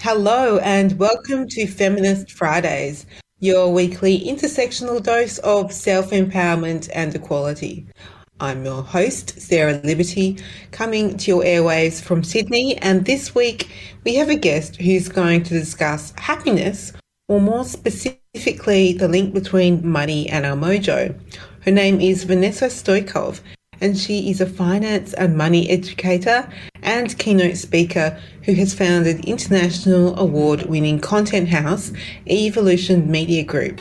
Hello, and welcome to Feminist Fridays, your weekly intersectional dose of self empowerment and equality. I'm your host, Sarah Liberty, coming to your airwaves from Sydney, and this week we have a guest who's going to discuss happiness, or more specifically, the link between money and our mojo. Her name is Vanessa Stoykov, and she is a finance and money educator and keynote speaker who has founded international award winning content house Evolution Media Group.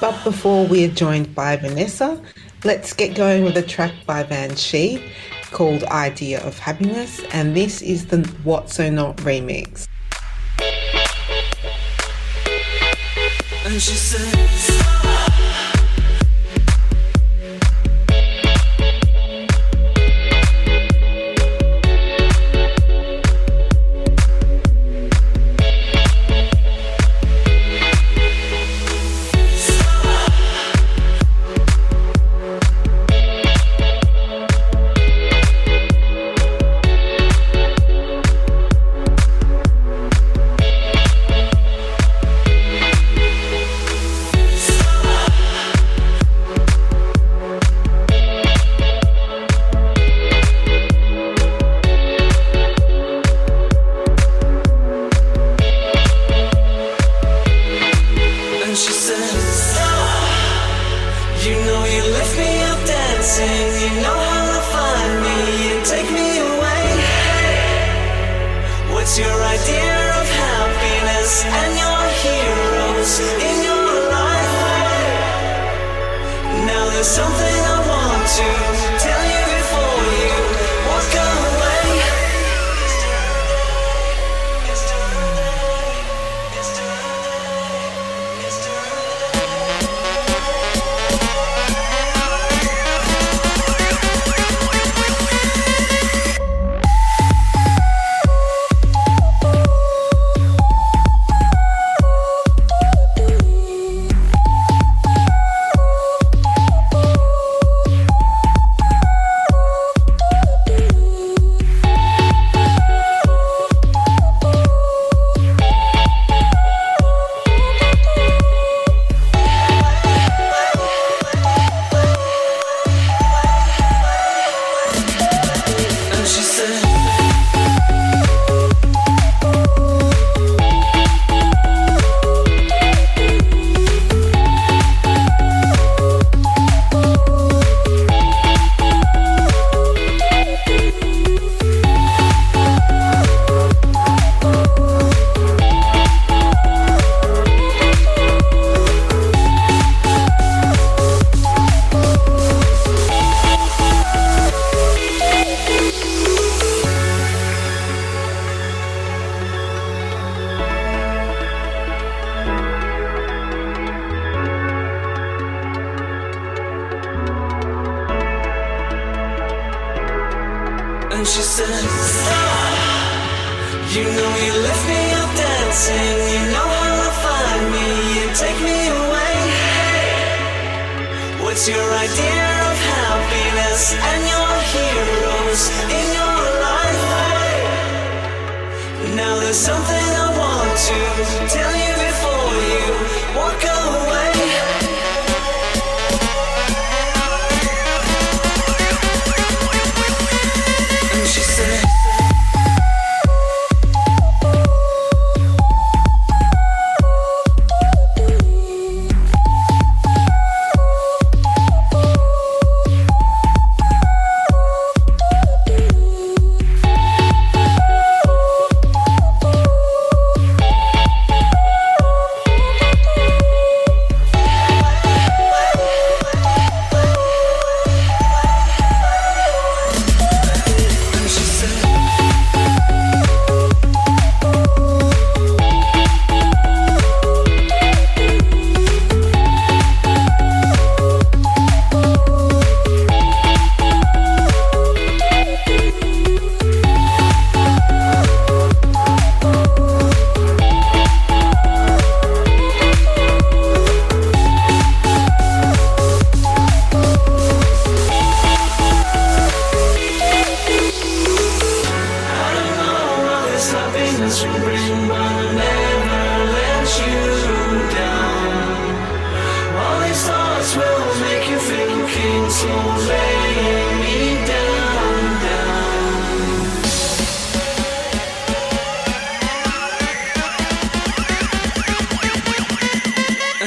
But before we are joined by Vanessa, let's get going with a track by Van She called Idea of Happiness, and this is the What So Not remix. And she says,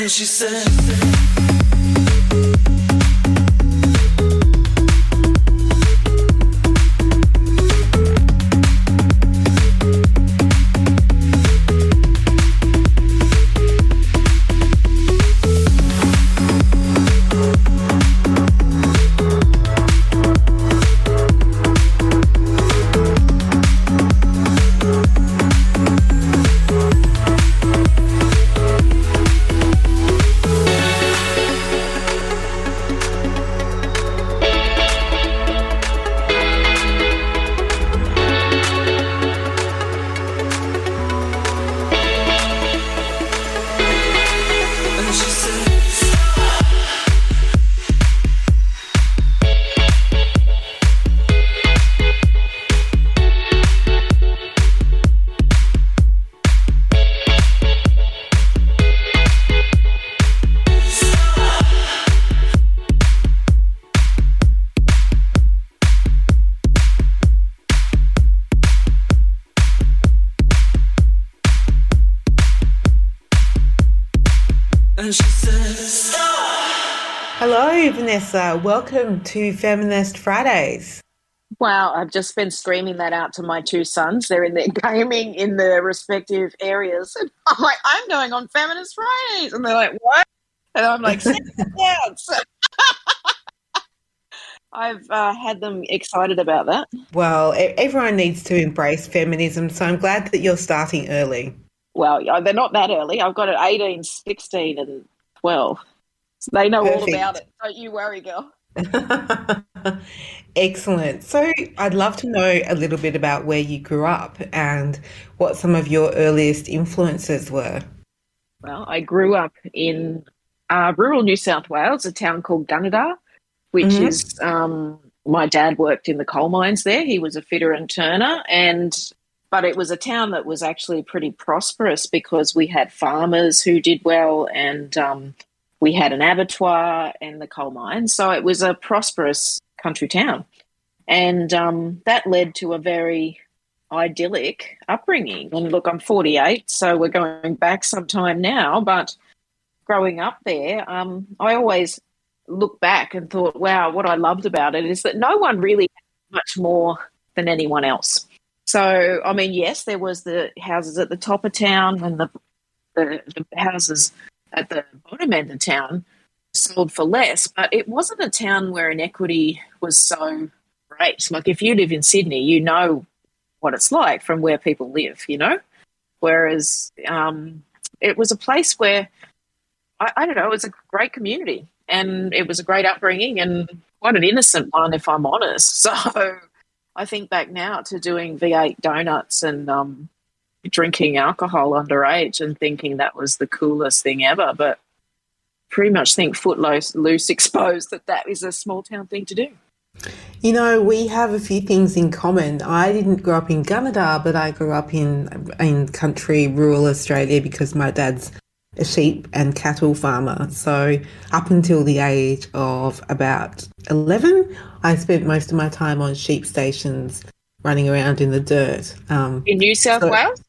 she said. Hello, Vanessa. Welcome to Feminist Fridays. Wow, I've just been screaming that out to my two sons. They're in their gaming in their respective areas. And I'm like, I'm going on Feminist Fridays. And they're like, what? And I'm like, sit down. I've uh, had them excited about that. Well, everyone needs to embrace feminism, so I'm glad that you're starting early. Well, they're not that early. I've got an 18, 16, and 12. So they know all about it. Don't you worry, girl. Excellent. So, I'd love to know a little bit about where you grew up and what some of your earliest influences were. Well, I grew up in uh, rural New South Wales, a town called Gunnedah, which Mhm. is um, my dad worked in the coal mines there. He was a fitter and turner, and but it was a town that was actually pretty prosperous because we had farmers who did well, and um, we had an abattoir and the coal mines. So it was a prosperous country town, and um, that led to a very idyllic upbringing. And look, I'm 48, so we're going back some time now, but growing up there, um, I always look back and thought, wow, what I loved about it is that no one really had much more than anyone else. So, I mean, yes, there was the houses at the top of town and the, the, the houses at the bottom end of town sold for less, but it wasn't a town where inequity was so great. Like if you live in Sydney, you know what it's like from where people live, you know? Whereas um, it was a place where, I, I don't know, it was a great community and it was a great upbringing and quite an innocent one, if I'm honest. So I think back now to doing V8 donuts and um, drinking alcohol underage and thinking that was the coolest thing ever. But pretty much think footloose loose exposed that that is a small town thing to do. You know, we have a few things in common. I didn't grow up in Gunnedah, but I grew up in in country rural Australia because my dad's a sheep and cattle farmer. So up until the age of about 11, I spent most of my time on sheep stations running around in the dirt. Um, In New South So- Wales?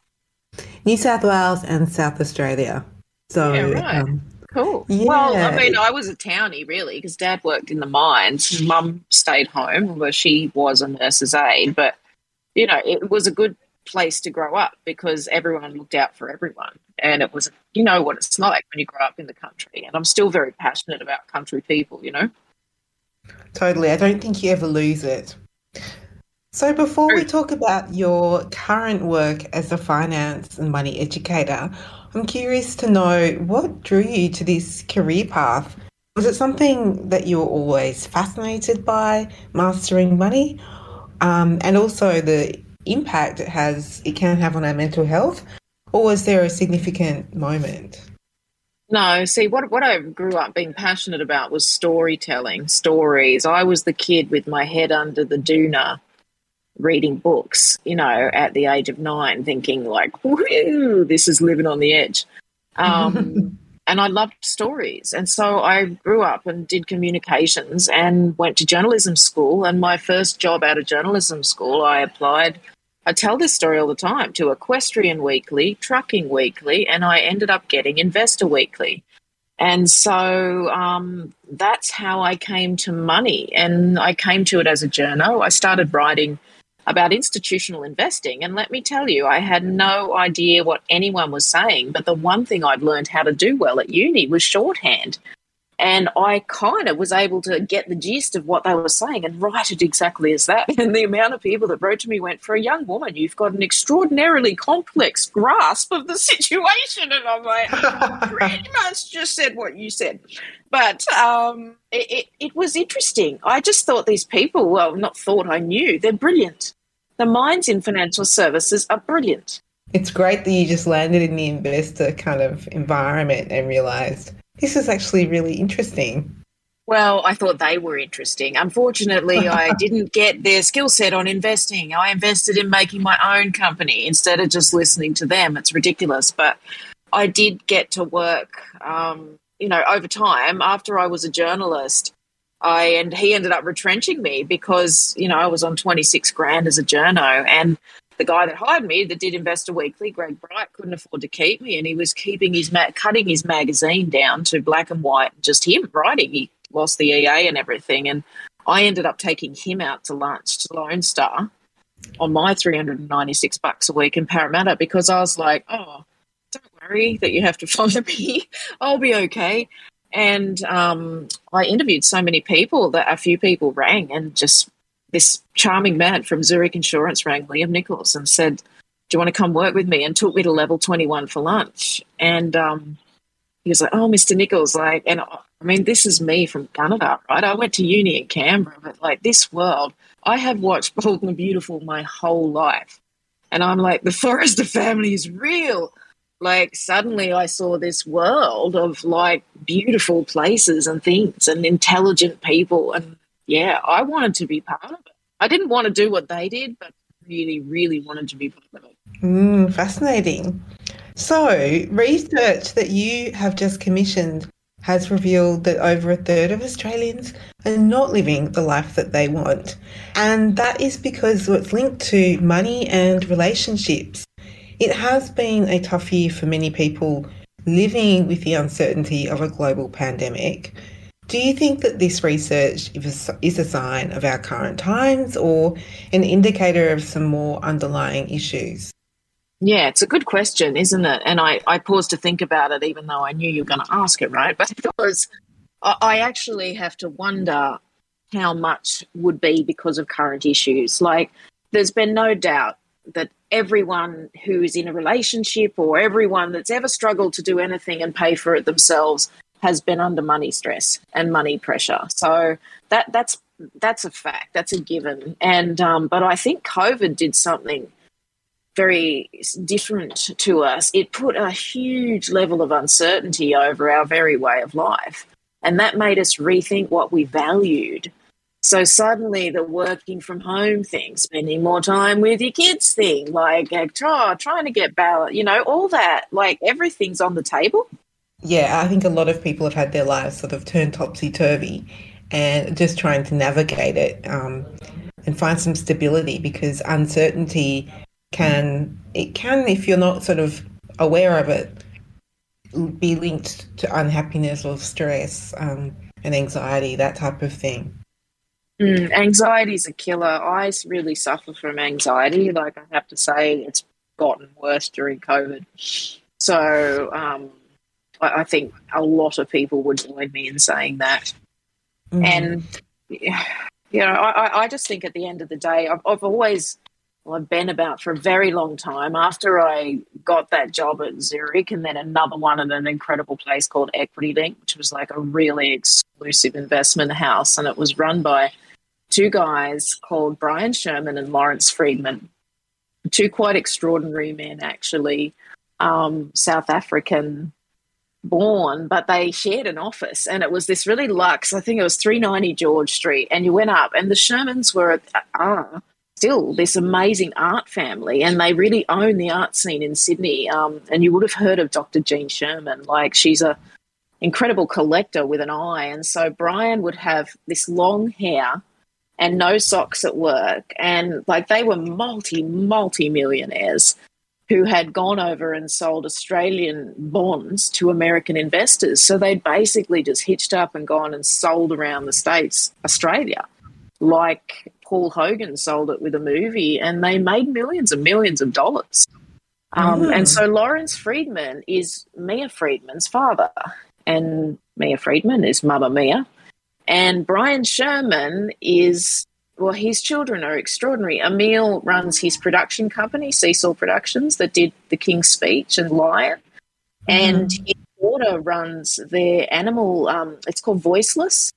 New South Wales and South Australia. So Yeah, right. um, Cool. Yeah. Well, I mean, I was a townie really because Dad worked in the mines. Mum stayed home where she was a nurse's aide, but you know, it was a good place to grow up because everyone looked out for everyone, and it was you know what it's like when you grow up in the country. And I'm still very passionate about country people. You know. Totally. I don't think you ever lose it. So, before we talk about your current work as a finance and money educator, I'm curious to know what drew you to this career path. Was it something that you were always fascinated by, mastering money, um, and also the impact it has it can have on our mental health, or was there a significant moment? No, see what what I grew up being passionate about was storytelling, stories. I was the kid with my head under the doona, reading books, you know, at the age of nine, thinking like, "Woo, this is living on the edge." Um, and I loved stories, and so I grew up and did communications and went to journalism school. And my first job out of journalism school, I applied. I tell this story all the time to Equestrian Weekly, Trucking Weekly, and I ended up getting Investor Weekly. And so um, that's how I came to money. And I came to it as a journal. I started writing about institutional investing. And let me tell you, I had no idea what anyone was saying. But the one thing I'd learned how to do well at uni was shorthand. And I kind of was able to get the gist of what they were saying and write it exactly as that. And the amount of people that wrote to me went, For a young woman, you've got an extraordinarily complex grasp of the situation. And I'm like, pretty much just said what you said. But um, it, it, it was interesting. I just thought these people, well, not thought, I knew, they're brilliant. The minds in financial services are brilliant. It's great that you just landed in the investor kind of environment and realized this is actually really interesting. Well, I thought they were interesting. Unfortunately, I didn't get their skill set on investing. I invested in making my own company instead of just listening to them. It's ridiculous. But I did get to work, um, you know, over time after I was a journalist. I and he ended up retrenching me because you know I was on twenty six grand as a journo, and the guy that hired me that did Investor Weekly, Greg Bright, couldn't afford to keep me, and he was keeping his ma- cutting his magazine down to black and white, just him writing. He lost the EA and everything, and I ended up taking him out to lunch to Lone Star on my three hundred and ninety six bucks a week in Parramatta because I was like, oh, don't worry that you have to follow me, I'll be okay. And um, I interviewed so many people that a few people rang and just this charming man from Zurich Insurance rang Liam Nichols and said, Do you want to come work with me? And took me to level 21 for lunch. And um, he was like, Oh, Mr. Nichols, like, and I mean, this is me from Gunnedah, right? I went to uni in Canberra, but like this world, I have watched Bold and Beautiful my whole life. And I'm like, the Forrester family is real. Like, suddenly I saw this world of like beautiful places and things and intelligent people. And yeah, I wanted to be part of it. I didn't want to do what they did, but really, really wanted to be part of it. Mm, fascinating. So, research that you have just commissioned has revealed that over a third of Australians are not living the life that they want. And that is because it's linked to money and relationships. It has been a tough year for many people living with the uncertainty of a global pandemic. Do you think that this research is a sign of our current times or an indicator of some more underlying issues? Yeah, it's a good question, isn't it? And I, I paused to think about it, even though I knew you were going to ask it, right? But because I actually have to wonder how much would be because of current issues. Like, there's been no doubt that everyone who's in a relationship or everyone that's ever struggled to do anything and pay for it themselves has been under money stress and money pressure. So that that's that's a fact. That's a given. And um, but I think COVID did something very different to us. It put a huge level of uncertainty over our very way of life, and that made us rethink what we valued. So suddenly, the working from home thing, spending more time with your kids thing, like oh, trying to get balance, you know, all that, like everything's on the table yeah, I think a lot of people have had their lives sort of turned topsy turvy and just trying to navigate it um, and find some stability because uncertainty can, it can, if you're not sort of aware of it, be linked to unhappiness or stress um, and anxiety, that type of thing. Mm, anxiety is a killer. I really suffer from anxiety. Like I have to say, it's gotten worse during COVID. So, um, I, I think a lot of people would join me in saying that. Mm. And, you know, I, I just think at the end of the day, I've, I've always well, I've been about for a very long time. After I got that job at Zurich and then another one at an incredible place called Equitilink, which was like a really exclusive investment house. And it was run by two guys called Brian Sherman and Laurence Freedman, two quite extraordinary men, actually, um, South African born, but they shared an office, and it was this really luxe. I think it was 390 George Street, and you went up, and the Shermans were are still this amazing art family, and they really own the art scene in Sydney. Um, and you would have heard of Dr. Gene Sherman. Like she's a incredible collector with an eye. And so Brian would have this long hair and no socks at work. And like they were multi, multi millionaires who had gone over and sold Australian bonds to American investors. So they'd basically just hitched up and gone and sold around the States, Australia, like Paul Hogan sold it with a movie, and they made millions and millions of dollars. Um, Mm. And so Laurence Freedman is Mia Freedman's father, and Mia Freedman is Mamamia. And Brian Sherman is, well, his children are extraordinary. Emile runs his production company, Seesaw Productions, that did The King's Speech and Lion. And his daughter runs their animal, um, it's called Voiceless.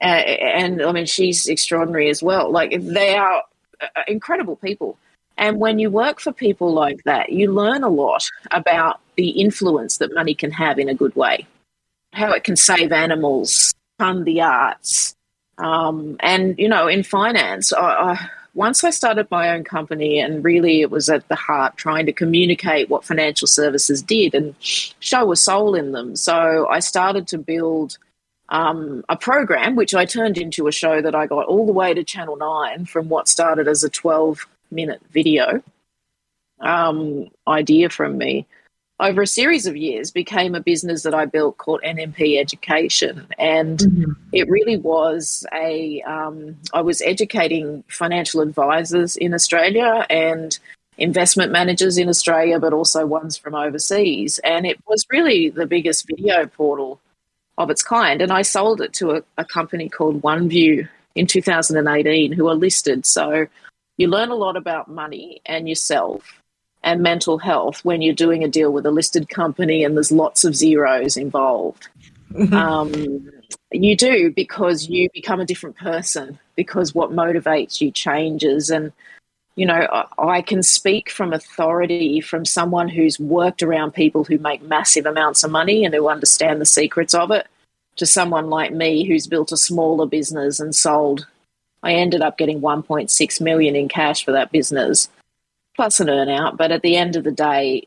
Uh, and I mean, she's extraordinary as well. Like, they are uh, incredible people. And when you work for people like that, you learn a lot about the influence that money can have in a good way, how it can save animals, fund the arts. Um, and, you know, in finance, I, I, once I started my own company, and really it was at the heart trying to communicate what financial services did and show a soul in them. So I started to build um, a program, which I turned into a show that I got all the way to Channel 9 from what started as a 12 minute video um, idea from me over a series of years became a business that I built called NMP Education. And it really was a, um, I was educating financial advisors in Australia and investment managers in Australia, but also ones from overseas. And it was really the biggest video portal of its kind. And I sold it to a, a company called OneVue in 2018, who are listed. So you learn a lot about money and yourself and mental health when you're doing a deal with a listed company and there's lots of zeros involved. Um, you do because you become a different person because what motivates you changes. And, you know, I, I can speak from authority from someone who's worked around people who make massive amounts of money and who understand the secrets of it to someone like me who's built a smaller business and sold. I ended up getting 1.6 million in cash for that business plus an earnout. But at the end of the day,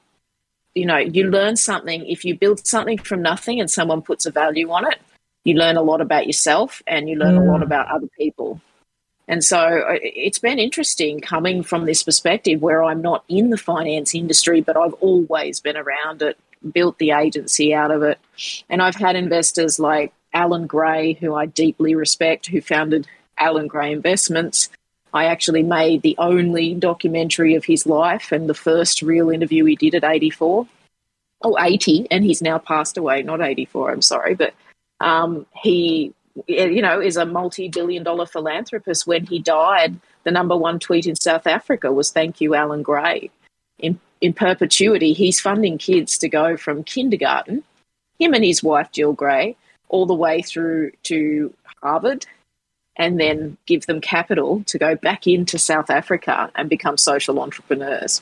you know, you learn something. If you build something from nothing and someone puts a value on it, you learn a lot about yourself and you learn a lot about other people. And so uh, it's been interesting coming from this perspective where I'm not in the finance industry, but I've always been around it, built the agency out of it. And I've had investors like Allan Gray, who I deeply respect, who founded Allan Gray Investments. I actually made the only documentary of his life and the first real interview he did at 84. Oh, 80, and he's now passed away, not 84, I'm sorry. But um, he, you know, is a multi billion dollar philanthropist. When he died, the number one tweet in South Africa was, Thank you, Allan Gray. In, in perpetuity, he's funding kids to go from kindergarten, him and his wife, Gill Gray, all the way through to Harvard and then give them capital to go back into South Africa and become social entrepreneurs.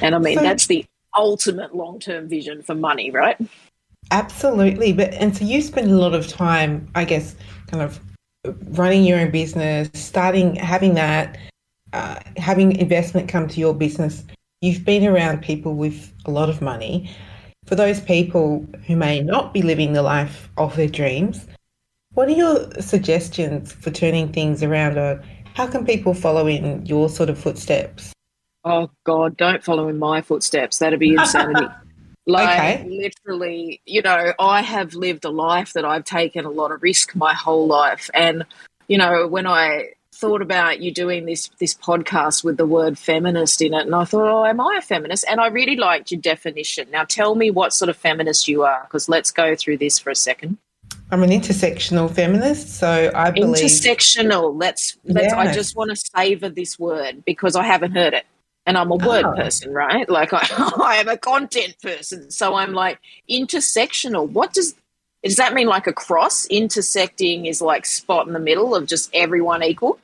And I mean, So- that's the ultimate long term vision for money, right? Absolutely. But and so you spend a lot of time, I guess, kind of running your own business, starting having that, uh, having investment come to your business. You've been around people with a lot of money. For those people who may not be living the life of their dreams, what are your suggestions for turning things around? Or how can people follow in your sort of footsteps? Oh, God, don't follow in my footsteps. That'd be insanity. Like, Okay. literally, you know, I have lived a life that I've taken a lot of risk my whole life. And, you know, when I thought about you doing this this podcast with the word feminist in it and I thought oh am I a feminist and I really liked your definition now tell me what sort of feminist you are because let's go through this for a second I'm an intersectional feminist, so I believe intersectional. Let's let's I just want to savor this word because I haven't heard it. And I'm a word Oh. person right? Like I, I am a content person. So I'm like intersectional. What does does that mean like a cross? Intersecting is like spot in the middle of just everyone equal?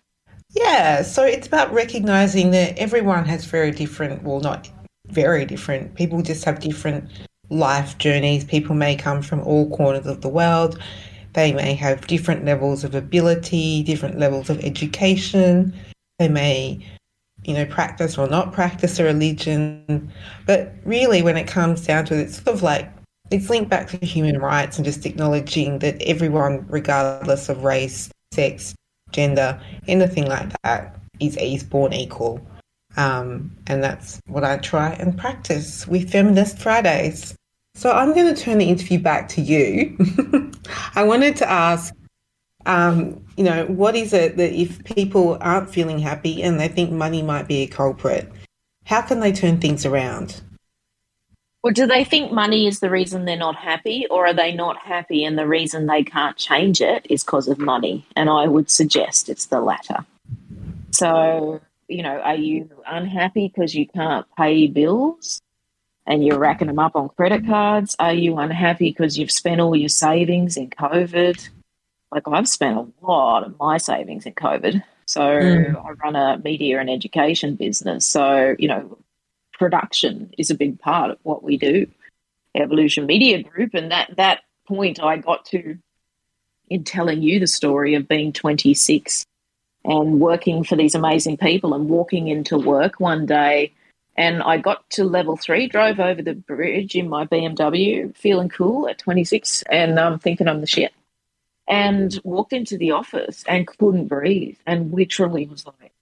Yeah, so it's about recognizing that everyone has very different, well, not very different, people just have different life journeys. People may come from all corners of the world, they may have different levels of ability, different levels of education, They may, you know, practice or not practice a religion. But really, when it comes down to it, it's sort of like it's linked back to human rights and just acknowledging that everyone, regardless of race, sex, gender, anything like that, is, is born equal. Um, and that's what I try and practice with Feminist Fridays. So I'm going to turn the interview back to you. I wanted to ask, um, you know, what is it that if people aren't feeling happy and they think money might be a culprit, how can they turn things around? Or do they think money is the reason they're not happy, or are they not happy and the reason they can't change it is because of money? And I would suggest it's the latter. So, you know, are you unhappy because you can't pay bills and you're racking them up on credit cards? Are you unhappy because you've spent all your savings in COVID? Like, I've spent a lot of my savings in COVID. So, mm. I run a media and education business. So, you know, production is a big part of what we do, Evolution Media Group. And that, that point I got to in telling you the story of being 26 and working for these amazing people and walking into work one day. And I got to level three, drove over the bridge in my BMW, feeling cool at 26 and I'm um, thinking I'm the shit. And walked into the office and couldn't breathe and literally was like,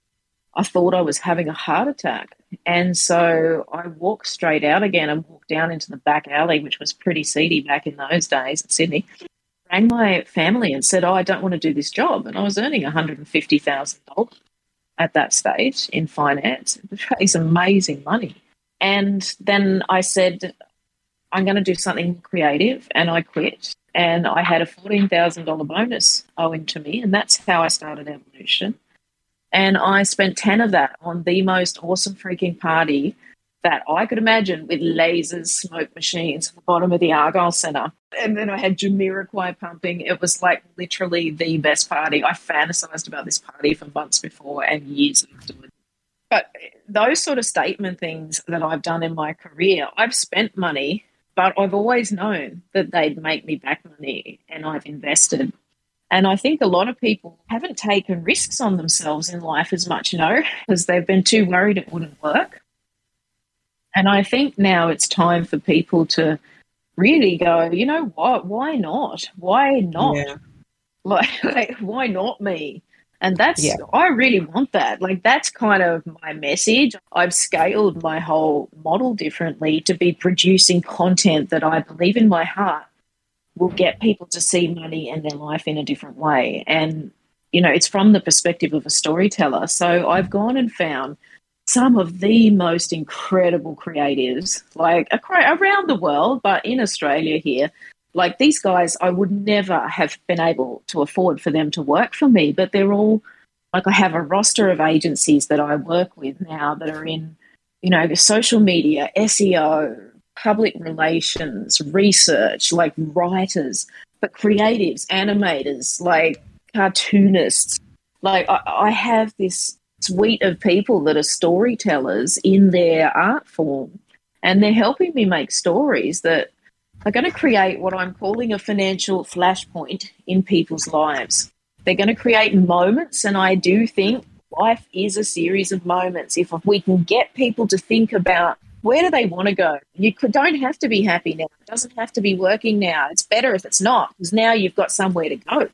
I thought I was having a heart attack. And so I walked straight out again and walked down into the back alley, which was pretty seedy back in those days in Sydney. Rang my family and said, Oh, I don't want to do this job. And I was earning $150,000 at that stage in finance. It's amazing money. And then I said, I'm going to do something creative. And I quit. And I had a $14,000 bonus owing to me. And that's how I started Evolution. And I spent 10 of that on the most awesome freaking party that I could imagine with lasers, smoke machines at the bottom of the Argyle Centre. And then I had Jamiroquai pumping. It was like literally the best party. I fantasized about this party for months before and years afterwards. But those sort of statement things that I've done in my career, I've spent money, but I've always known that they'd make me back money and I've invested. And I think a lot of people haven't taken risks on themselves in life as much, you know, because they've been too worried it wouldn't work. And I think now it's time for people to really go, you know what? Why not? Why not? Yeah. Like, like, why not me? And that's, yeah. I really want that. Like, that's kind of my message. I've scaled my whole model differently to be producing content that I believe in my heart will get people to see money and their life in a different way. And, you know, it's from the perspective of a storyteller. So I've gone and found some of the most incredible creatives, like around the world, but in Australia here. Like these guys, I would never have been able to afford for them to work for me, but they're all like I have a roster of agencies that I work with now that are in, you know, the social media, SEO, public relations, research, like writers, but creatives, animators, like cartoonists. Like I, I have this suite of people that are storytellers in their art form, and they're helping me make stories that are going to create what I'm calling a financial flashpoint in people's lives. They're going to create moments, and I do think life is a series of moments. If we can get people to think about where do they want to go? You don't have to be happy now. It doesn't have to be working now. It's better if it's not, because now you've got somewhere to go.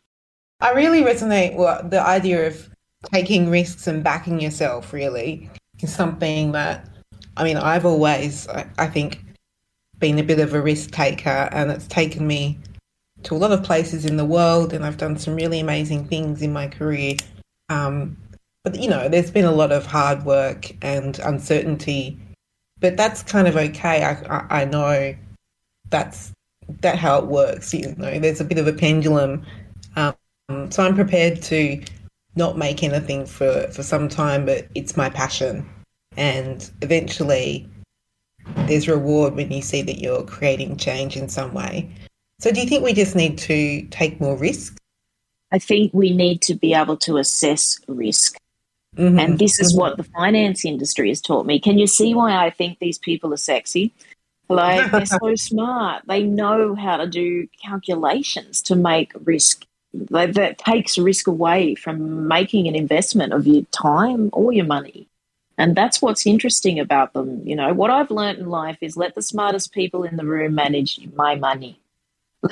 I really resonate with the idea of taking risks and backing yourself, really, is something that, I mean, I've always, I think, been a bit of a risk taker, and it's taken me to a lot of places in the world, and I've done some really amazing things in my career. Um, but, you know, there's been a lot of hard work and uncertainty but that's kind of okay. I, I, I know that's that how it works. You know, there's a bit of a pendulum. Um, so I'm prepared to not make anything for, for some time, but it's my passion. And eventually there's reward when you see that you're creating change in some way. So do you think we just need to take more risks? I think we need to be able to assess risk. Mm-hmm. And this is what the finance industry has taught me. Can you see why I think these people are sexy? Like they're so smart. They know how to do calculations to make risk that, that takes risk away from making an investment of your time or your money. And that's what's interesting about them. You know, what I've learned in life is let the smartest people in the room manage my money.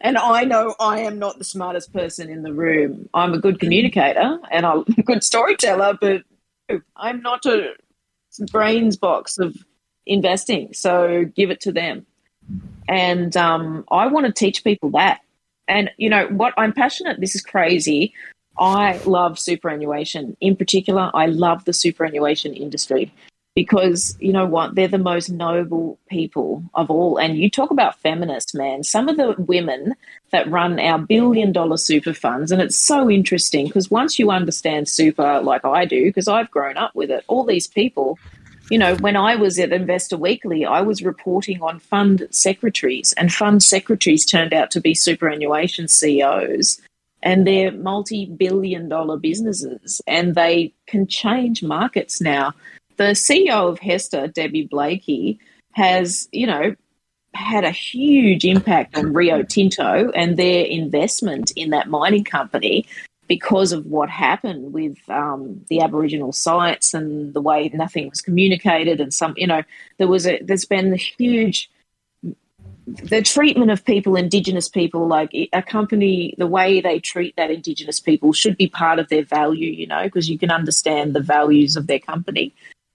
and I know I am not the smartest person in the room. I'm a good communicator and I'm a good storyteller, but I'm not a brains box of investing. So give it to them. And um, I want to teach people that. And, you know, what I'm passionate, this is crazy. I love superannuation. In particular, I love the superannuation industry because you know what they're the most noble people of all and you talk about feminists man some of the women that run our billion dollar super funds and it's so interesting because once you understand super like i do because i've grown up with it all these people you know when i was at investor weekly i was reporting on fund secretaries and fund secretaries turned out to be superannuation ceos and they're multi-billion dollar businesses and they can change markets now. The CEO of HESTA, Debby Blakey, has, you know, had a huge impact on Rio Tinto and their investment in that mining company because of what happened with um, the Aboriginal sites and the way nothing was communicated and some, you know, there was a there's been a huge the treatment of people, Indigenous people, like a company, the way they treat that Indigenous people should be part of their value, you know, because you can understand the values of their company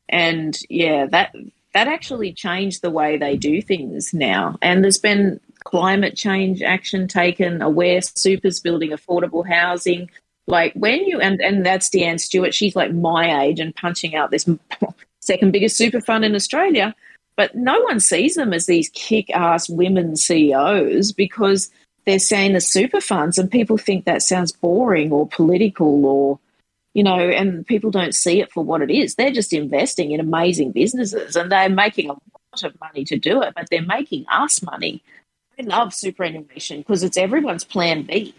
and yeah, that that actually changed the way they do things now. And there's been climate change action taken, Aware Super's building affordable housing. Like when you and and that's Deanne Stewart. She's like my age and punching out this second biggest super fund in Australia. But no one sees them as these kick-ass women CEOs because they're saying the super funds, and people think that sounds boring or political or you know, and people don't see it for what it is. They're just investing in amazing businesses and they're making a lot of money to do it, but they're making us money. I love superannuation because it's everyone's plan B.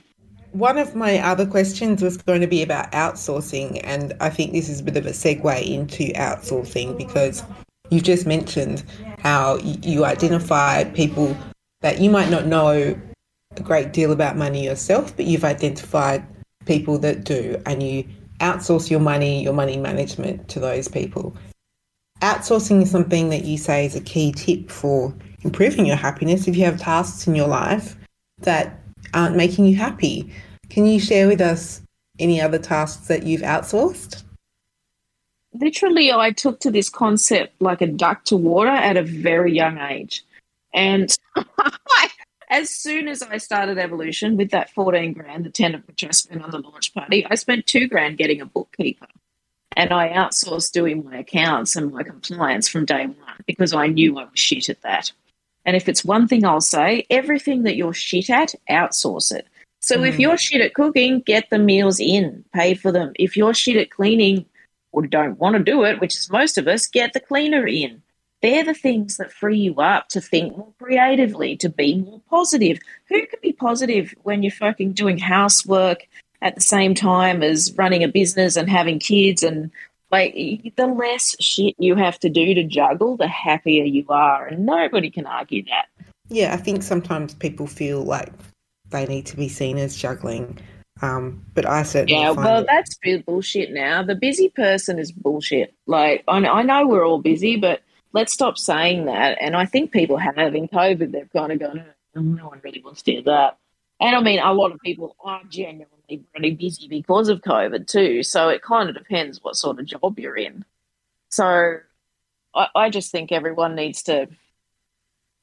One of my other questions was going to be about outsourcing, and I think this is a bit of a segue into outsourcing because you've just mentioned how you identify people that you might not know a great deal about money yourself, but you've identified people that do, and you outsource your money, your money management to those people. Outsourcing is something that you say is a key tip for improving your happiness if you have tasks in your life that aren't making you happy. Can you share with us any other tasks that you've outsourced? Literally, I took to this concept like a duck to water at a very young age. And as soon as I started Evolution with that 14 grand, the 10 of which I spent on the launch party, I spent two grand getting a bookkeeper. And I outsourced doing my accounts and my compliance from day one because I knew I was shit at that. And if it's one thing I'll say, everything that you're shit at, outsource it. So mm. if you're shit at cooking, get the meals in, pay for them. If you're shit at cleaning or don't want to do it, which is most of us, get the cleaner in they're the things that free you up to think more creatively, to be more positive. Who can be positive when you're fucking doing housework at the same time as running a business and having kids and like the less shit you have to do to juggle, the happier you are, and nobody can argue that. Yeah, I think sometimes people feel like they need to be seen as juggling, um, but I certainly yeah. well, it- that's bullshit now. The busy person is bullshit. Like I, I know we're all busy, but let's stop saying that. And I think people have in COVID, they've kind of gone, oh, no one really wants to hear that. And I mean, a lot of people are genuinely really busy because of COVID too. So it kind of depends what sort of job you're in. So I, I just think everyone needs to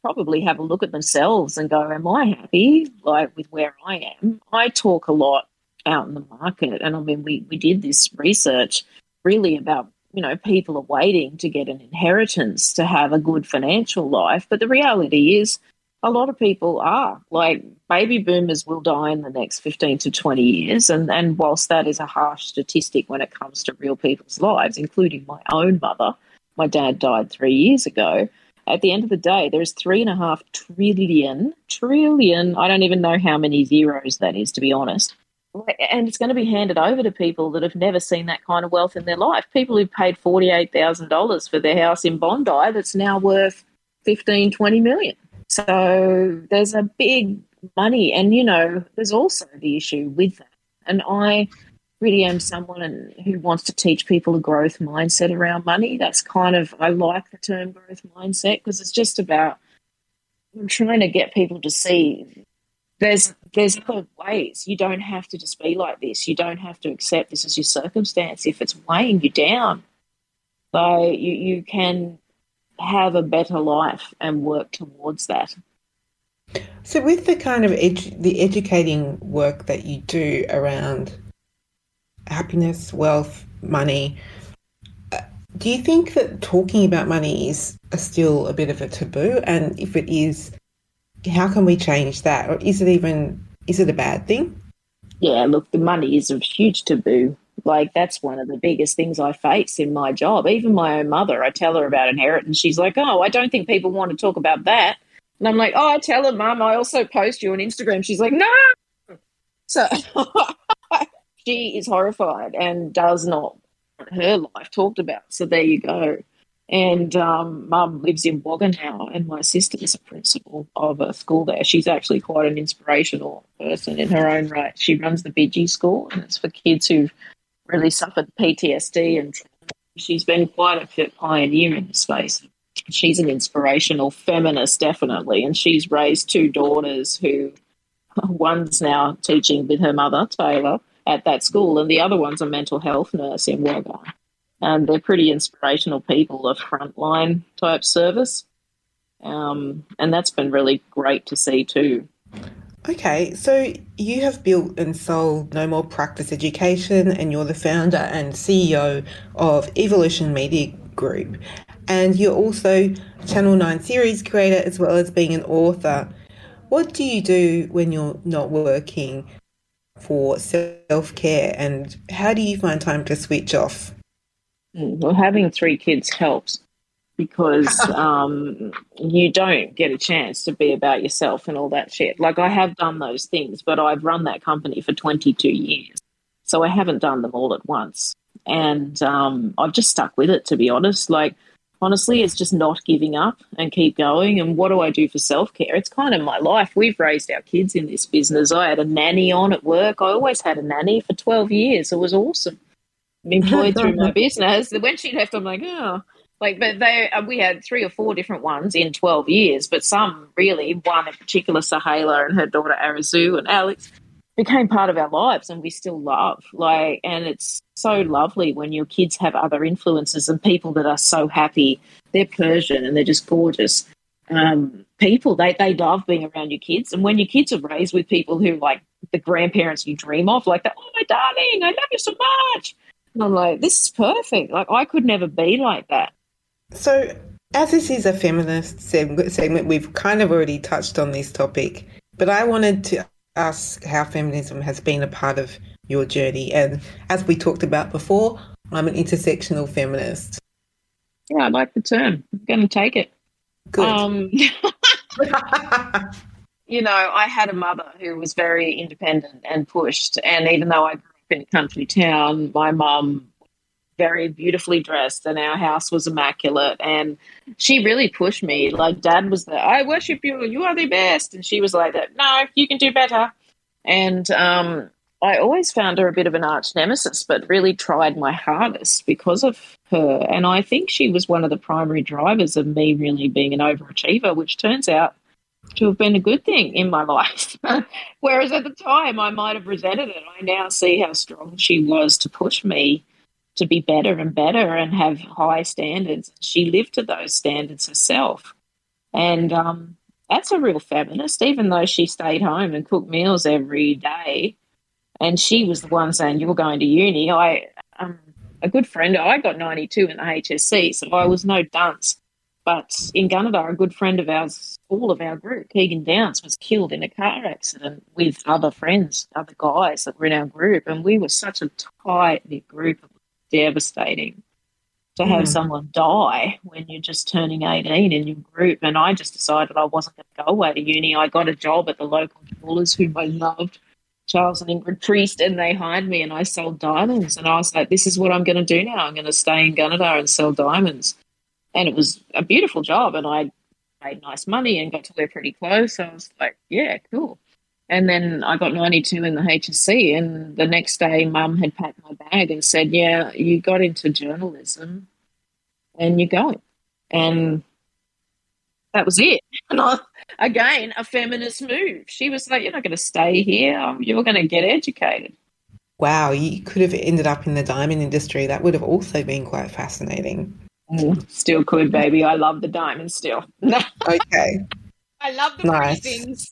probably have a look at themselves and go, Am I happy like with where I am? I talk a lot out in the market and I mean we, we did this research really about you know, people are waiting to get an inheritance to have a good financial life. But the reality is, a lot of people are. Like, baby boomers will die in the next 15 to 20 years. And, and whilst that is a harsh statistic when it comes to real people's lives, including my own mother, my dad died three years ago. At the end of the day, there's three and a half trillion, trillion, I don't even know how many zeros that is, to be honest, and it's going to be handed over to people that have never seen that kind of wealth in their life. People who've paid $48,000 for their house in Bondi that's now worth 15, 20 million. So there's a big money. And, you know, there's also the issue with that. And I really am someone who wants to teach people a growth mindset around money. That's kind of, I like the term growth mindset because it's just about, I'm trying to get people to see there's there's other ways. You don't have to just be like this. You don't have to accept this as your circumstance if it's weighing you down. So you, you can have a better life and work towards that. So, with the kind of edu- the educating work that you do around happiness, wealth, money, uh, do you think that talking about money is still a bit of a taboo? And if it is, how can we change that? Or is it even is it a bad thing? Yeah, look, the money is a huge taboo. Like that's one of the biggest things I face in my job. Even my own mother, I tell her about inheritance. She's like, "Oh, I don't think people want to talk about that." And I'm like, "Oh, I tell her, Mum, I also post you on Instagram." She's like, "No." So she is horrified and does not want her life talked about. So there you go. And um, mum lives in Wagga now, and my sister is a principal of a school there. She's actually quite an inspirational person in her own right. She runs the Bidgee School, and it's for kids who've really suffered PTSD. And she's been quite a pioneer in the space. She's an inspirational feminist, definitely, and she's raised two daughters who one's now teaching with her mother, Taylor, at that school, and the other one's a mental health nurse in Wagga and they're pretty inspirational people of frontline type service. Um, and that's been really great to see too. Okay, so you have built and sold No More Practice Education, and you're the founder and CEO of Evolution Media Group. And you're also Channel 9 series creator as well as being an author. What do you do when you're not working for self care, and how do you find time to switch off? Mm, well, having three kids helps because um, you don't get a chance to be about yourself and all that shit. Like I have done those things, but I've run that company for 22 years. So I haven't done them all at once. And um, I've just stuck with it, to be honest. Like, honestly, it's just not giving up and keep going. And what do I do for self care? It's kind of my life. We've raised our kids in this business. I had a nanny on at work. I always had a nanny for 12 years. It was awesome employed through my business. When she left, I'm like, oh, like, but they uh, we had three or four different ones in 12 years, but some really, one in particular, Sahela and her daughter Arazu and Alex became part of our lives and we still love. Like and it's so lovely when your kids have other influences and people that are so happy. They're persian and they're just gorgeous um, people. They, they love being around your kids. And when your kids are raised with people who like the grandparents you dream of like that oh my darling i love you so much. And I'm like, this is perfect. Like, I could never be like that. So, as this is a feminist segment, we've kind of already touched on this topic, but I wanted to ask how feminism has been a part of your journey. And as we talked about before, I'm an intersectional feminist. Yeah, I like the term. I'm going to take it. Good. Um, you know, I had a mother who was very independent and pushed. And even though I grew up in a country town. My mum very beautifully dressed and our house was immaculate. And she really pushed me. Like dad was there i worship you. You are the best. And she was like that no you can do better. And um, i always found her a bit of an arch nemesis but really tried my hardest because of her. And i think she was one of the primary drivers of me really being an overachiever which turns out to have been a good thing in my life. Whereas at the time, I might have resented it. I now see how strong she was to push me to be better and better and have high standards. She lived to those standards herself. And um, that's a real feminist, even though she stayed home and cooked meals every day. And she was the one saying, You're going to uni. I, um, a good friend, I got 92 in the HSC, so I was no dunce. But in Gunnedah, a good friend of ours, all of our group, Keegan Downs, was killed in a car accident with other friends, other guys that were in our group. And we were such a tight knit group. Was devastating to have mm. someone die when you're just turning 18 in your group. And I just decided I wasn't going to go away to uni. I got a job at the local jewelers whom I loved, Charles and Ingrid Priest, and they hired me and I sold diamonds. And I was like, this is what I'm going to do now. I'm going to stay in Gunnedah and sell diamonds and it was a beautiful job and I made nice money and got to wear pretty clothes. So I was like, yeah, cool. And then I got 92 in the HSC. And the next day, mum had packed my bag and said, Yeah, you got into journalism and you're going. And that was it. And I, again, a feminist move. She was like, You're not going to stay here. You're going to get educated. Wow, you could have ended up in the diamond industry. That would have also been quite fascinating. Mm, Still could, baby. I love the diamond still. Okay. I love the Nice. things.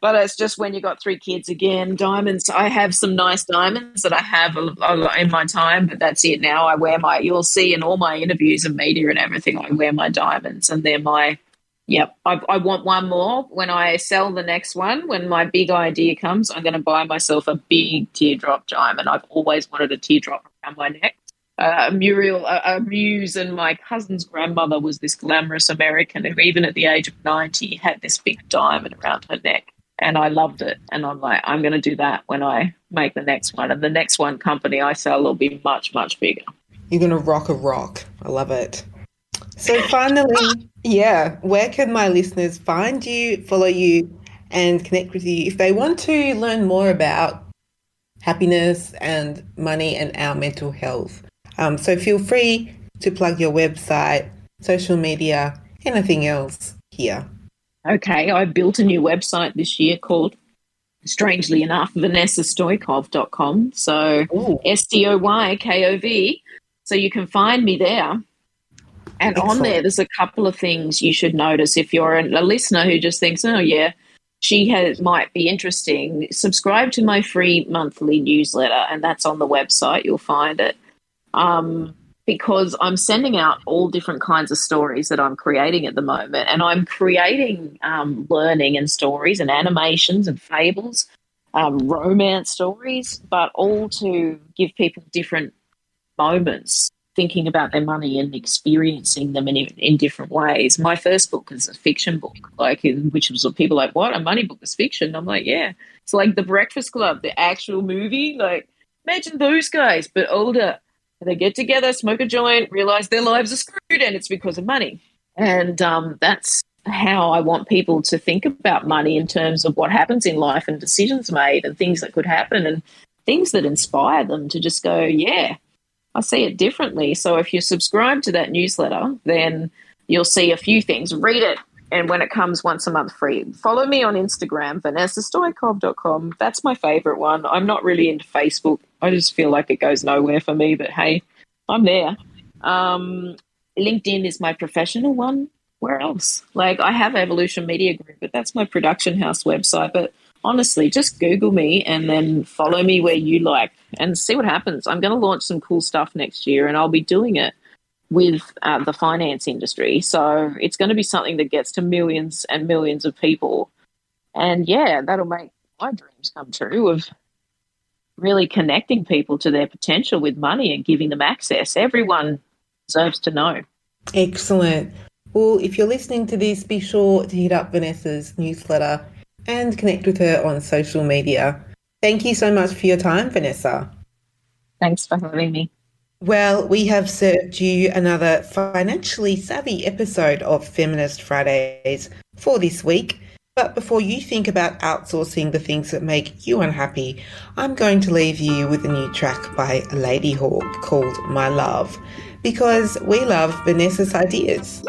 But it's just when you got three kids again, diamonds. I have some nice diamonds that I have a, a lot in my time, but that's it now. I wear my, you'll see in all my interviews and media and everything, I wear my diamonds and they're my, yep. I, I want one more. When I sell the next one, when my big idea comes, I'm going to buy myself a big teardrop diamond. I've always wanted a teardrop around my neck uh, Muriel, uh, uh, Muse, and my cousin's grandmother was this glamorous American who, even at the age of 90, had this big diamond around her neck. And I loved it. And I'm like, I'm going to do that when I make the next one. And the next one company I sell will be much, much bigger. You're going to rock a rock. I love it. So, finally, yeah, where can my listeners find you, follow you, and connect with you if they want to learn more about happiness and money and our mental health? Um, so, feel free to plug your website, social media, anything else here. Okay, I built a new website this year called, strangely enough, vanessastoykov.com. So. S T O Y K O V. So you can find me there. And on there, there's a couple of things you should notice if you're a, a listener who just thinks, oh, yeah, she has, might be interesting. Subscribe to my free monthly newsletter, and that's on the website. You'll find it. Um, because I'm sending out all different kinds of stories that I'm creating at the moment, and I'm creating um, learning and stories and animations and fables, um, romance stories, but all to give people different moments thinking about their money and experiencing them in, in different ways. My first book is a fiction book, like in, which was people like, "What a money book is fiction?" I'm like, "Yeah, it's like The Breakfast Club, the actual movie. Like, imagine those guys, but older." They get together, smoke a joint, realize their lives are screwed, and it's because of money. And um, that's how I want people to think about money in terms of what happens in life and decisions made and things that could happen and things that inspire them to just go, yeah, I see it differently. So if you subscribe to that newsletter, then you'll see a few things. Read it. And when it comes once a month free, follow me on Instagram, vanessastoykov.com. That's my favorite one. I'm not really into Facebook. I just feel like it goes nowhere for me, but hey, I'm there. Um, LinkedIn is my professional one. Where else? Like I have Evolution Media Group, but that's my production house website. But honestly, just Google me and then follow me where you like and see what happens. I'm going to launch some cool stuff next year and I'll be doing it with uh, the finance industry. So it's going to be something that gets to millions and millions of people. And yeah, that'll make my dreams come true of really connecting people to their potential with money and giving them access. Everyone deserves to know. Excellent. Well, if you're listening to this, be sure to hit up Vanessa's newsletter and connect with her on social media. Thank you so much for your time, Vanessa. Thanks for having me. Well, we have served you another financially savvy episode of Feminist Fridays for this week. But before you think about outsourcing the things that make you unhappy, I'm going to leave you with a new track by Ladyhawke called My Love because we love Vanessa's ideas.